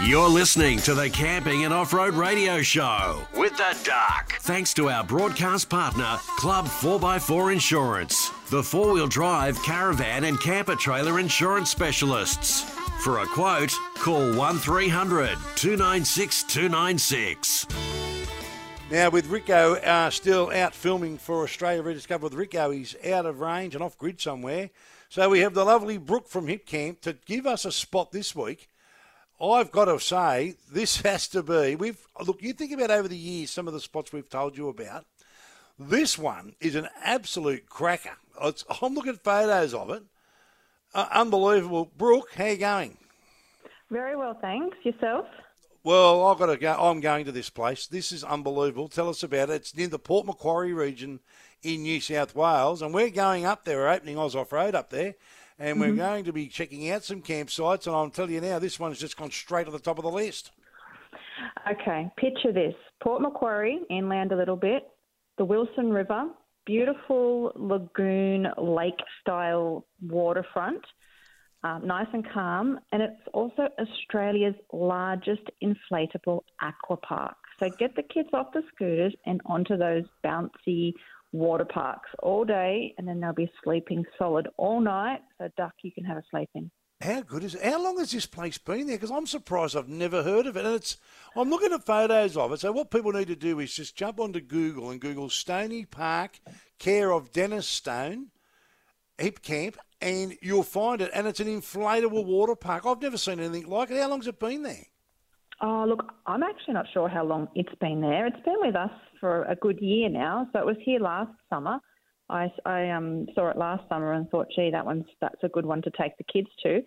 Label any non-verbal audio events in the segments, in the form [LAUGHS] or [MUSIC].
You're listening to the Camping and Off Road Radio Show with the Duck. Thanks to our broadcast partner, Club 4x4 Insurance, the four wheel drive, caravan, and camper trailer insurance specialists. For a quote, call 1300 296 296. Now, with Rico uh, still out filming for Australia Rediscovered with Rico, he's out of range and off grid somewhere. So we have the lovely Brooke from Hipcamp to give us a spot this week. I've got to say, this has to be. We've look. You think about over the years some of the spots we've told you about. This one is an absolute cracker. It's, I'm looking at photos of it. Uh, unbelievable. Brooke, how you going? Very well, thanks. Yourself? Well, I've got to go. I'm going to this place. This is unbelievable. Tell us about it. It's near the Port Macquarie region in New South Wales, and we're going up there. We're opening Oz Off Road up there, and we're going to be checking out some campsites. And I'll tell you now, this one's just gone straight to the top of the list. Okay, picture this Port Macquarie, inland a little bit, the Wilson River, beautiful lagoon lake style waterfront, um, nice and calm, and it's also Australia's largest inflatable aqua park. So get the kids off the scooters and onto those bouncy water parks all day, and then they'll be sleeping solid all night. So, duck, you can have a sleep in. How good is it? How long has this place been there? Because I'm surprised I've never heard of it. And it's I'm looking at photos of it. So what people need to do is just jump onto Google and Google Stony Park, care of Dennis Stone, Hipcamp, and you'll find it. And it's an inflatable water park. I've never seen anything like it. How long's it been there? Oh, look, I'm actually not sure how long it's been there. It's been with us for a good year now. So it was here last summer. I, I um, saw it last summer and thought, gee, that one's that's a good one to take the kids to.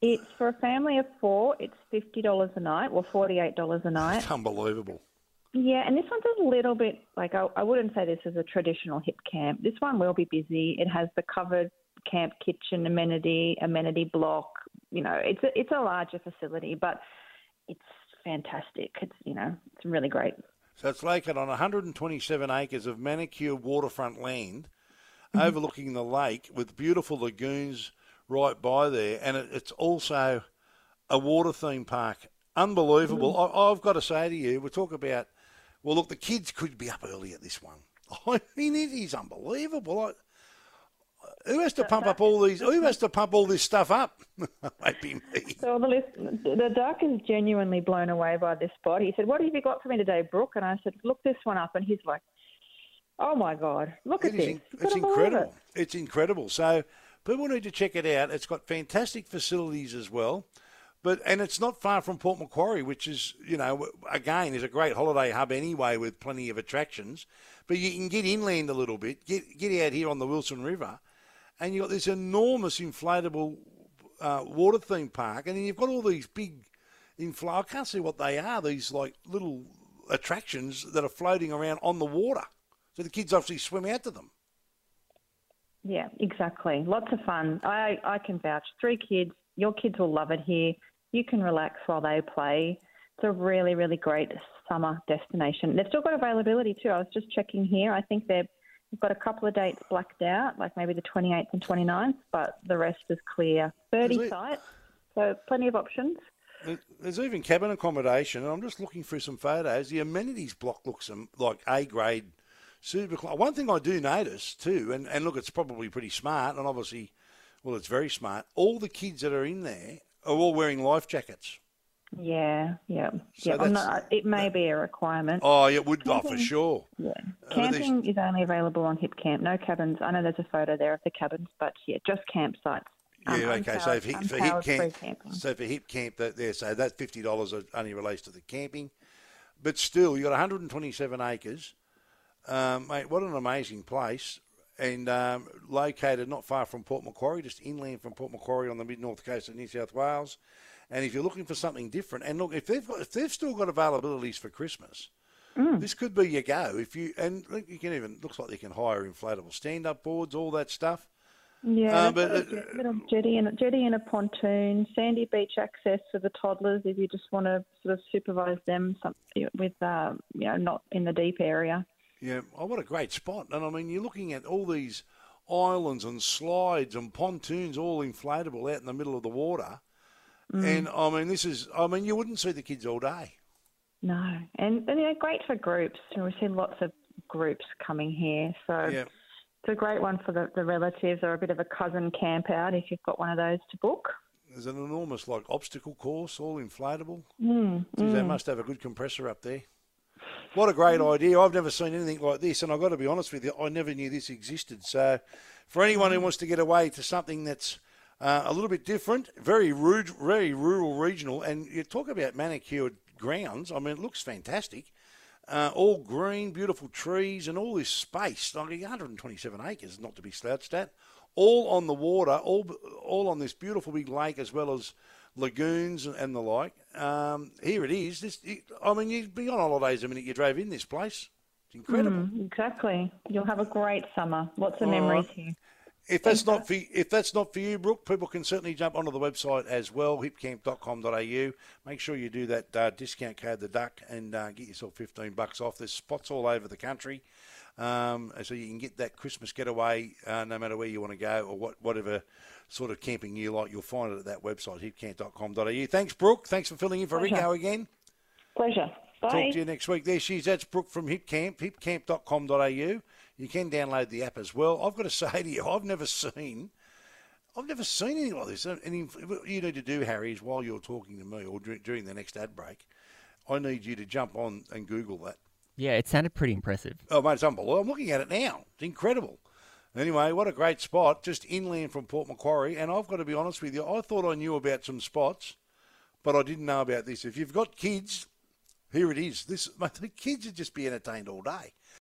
It's for a family of four. It's fifty dollars a night, or forty-eight dollars a night. It's unbelievable. Yeah, and this one's a little bit like I, I wouldn't say this is a traditional hip camp. This one will be busy. It has the covered camp kitchen amenity, amenity block. You know, it's a, it's a larger facility, but it's fantastic. It's you know, it's really great. So it's located on 127 acres of manicured waterfront land Mm-hmm. overlooking the lake with beautiful lagoons right by there. And it, it's also a water theme park. Unbelievable. Mm-hmm. I, I've got to say to you, we talk about, well, look, the kids could be up early at this one. [LAUGHS] I mean, it is unbelievable. I, who has to pump up all these? Who has to pump all this stuff up? [LAUGHS] Maybe me. So the list, the duck is genuinely blown away by this spot. He said, "What have you got for me today, Brooke?" And I said, "Look this one up." And he's like, "Oh my god, look at this! in- it's incredible. it." It's incredible. So people need to check it out. It's got fantastic facilities as well. But and it's not far from Port Macquarie, which is you know again is a great holiday hub anyway with plenty of attractions. But you can get inland a little bit, get get out here on the Wilson River, and you've got this enormous inflatable uh, water theme park, and then you've got all these big infl. I can't see what they are. These like little attractions that are floating around on the water, so the kids obviously swim out to them. Yeah, exactly. Lots of fun. I I can vouch. Three kids. Your kids will love it here. You can relax while they play. It's a really, really great summer destination. They've still got availability too. I was just checking here. I think they've they've got a couple of dates blacked out, like maybe the 28th and 29th, but the rest is clear. 30 Is it? sites, so plenty of options. There- There's even cabin accommodation, and I'm just looking through some photos. The amenities block looks um, like A grade, super. One thing I do notice too, and, and look, it's probably pretty smart, and obviously, well, it's very smart. All the kids that are in there are all wearing life jackets. Yeah, yeah, So yeah. I'm that's- not, it may be a requirement. Oh, yeah, it would oh, for sure. Yeah. Camping is only available on Hipcamp. No cabins. I know there's a photo there of the cabins, but yeah, just campsites. Um, Yeah, okay. So if for Hipcamp, camping. so for Hipcamp, that there, so that fifty dollars only relates to the camping, but still, you got 127 acres, um, mate. What an amazing place, and um, located not far from Port Macquarie, just inland from Port Macquarie on the mid north coast of New South Wales. And if you're looking for something different, and look, if they've got, if they've still got availabilities for Christmas, Mm. this could be your go. If you and look, you can even looks like they can hire inflatable stand-up boards, all that stuff. Yeah, Uh, but, a little jetty and a jetty and a pontoon, sandy beach access for the toddlers if you just want to sort of supervise them some, with, uh, you know, not in the deep area. Yeah, oh, what a great spot. And I mean, you're looking at all these islands and slides and pontoons all inflatable out in the middle of the water. Mm. And I mean, this is, I mean, you wouldn't see the kids all day. No, and, and yeah, great for groups. we've seen lots of groups coming here, so Yeah. it's a great one for the, the relatives or a bit of a cousin camp out if you've got one of those to book. There's an enormous, like, obstacle course, all inflatable. Mm, Geez, They must have a good compressor up there. What a great idea. I've never seen anything like this, and I've got to be honest with you, I never knew this existed. So, for anyone who wants to get away to something that's uh, a little bit different, very rude, very rural, regional, and you talk about manicured grounds, I mean, it looks fantastic. Uh, all green, beautiful trees, and all this space, like 127 acres, not to be slouched at, all on the water, all all on this beautiful big lake, as well as lagoons and, the like. Um, here it is. This, it, I mean, you'd be on holidays the minute you drove in this place. It's incredible. Mm, exactly. You'll have a great summer. Lots of All memories right. here. If that's not for if that's not for you, Brooke, people can certainly jump onto the website as well, hipcamp.com.au. Make sure you do that uh, discount code, the Duck, and uh, get yourself fifteen bucks off. There's spots all over the country, um, so you can get that Christmas getaway uh, no matter where you want to go or what whatever sort of camping you like. You'll find it at that website, hipcamp.com.au. Thanks, Brooke. Thanks for filling in for Pleasure. Rico again. Pleasure. Bye. Talk to you next week. There she is. That's Brooke from Hipcamp, hipcamp.com.au. You can download the app as well. I've got to [LAUGHS] say to you, I've never seen, I've never seen anything like this. And what you need to do, Harry, is while you're talking to me or during the next ad break, I need you to jump on and Google that. Yeah, it sounded pretty impressive. Oh, mate, it's unbelievable. I'm looking at it now. It's incredible. Anyway, what a great spot, just inland from Port Macquarie. And I've got to be honest with you, I thought I knew about some spots, but I didn't know about this. If you've got kids, here it is. This mate, [LAUGHS] the kids would just be entertained all day.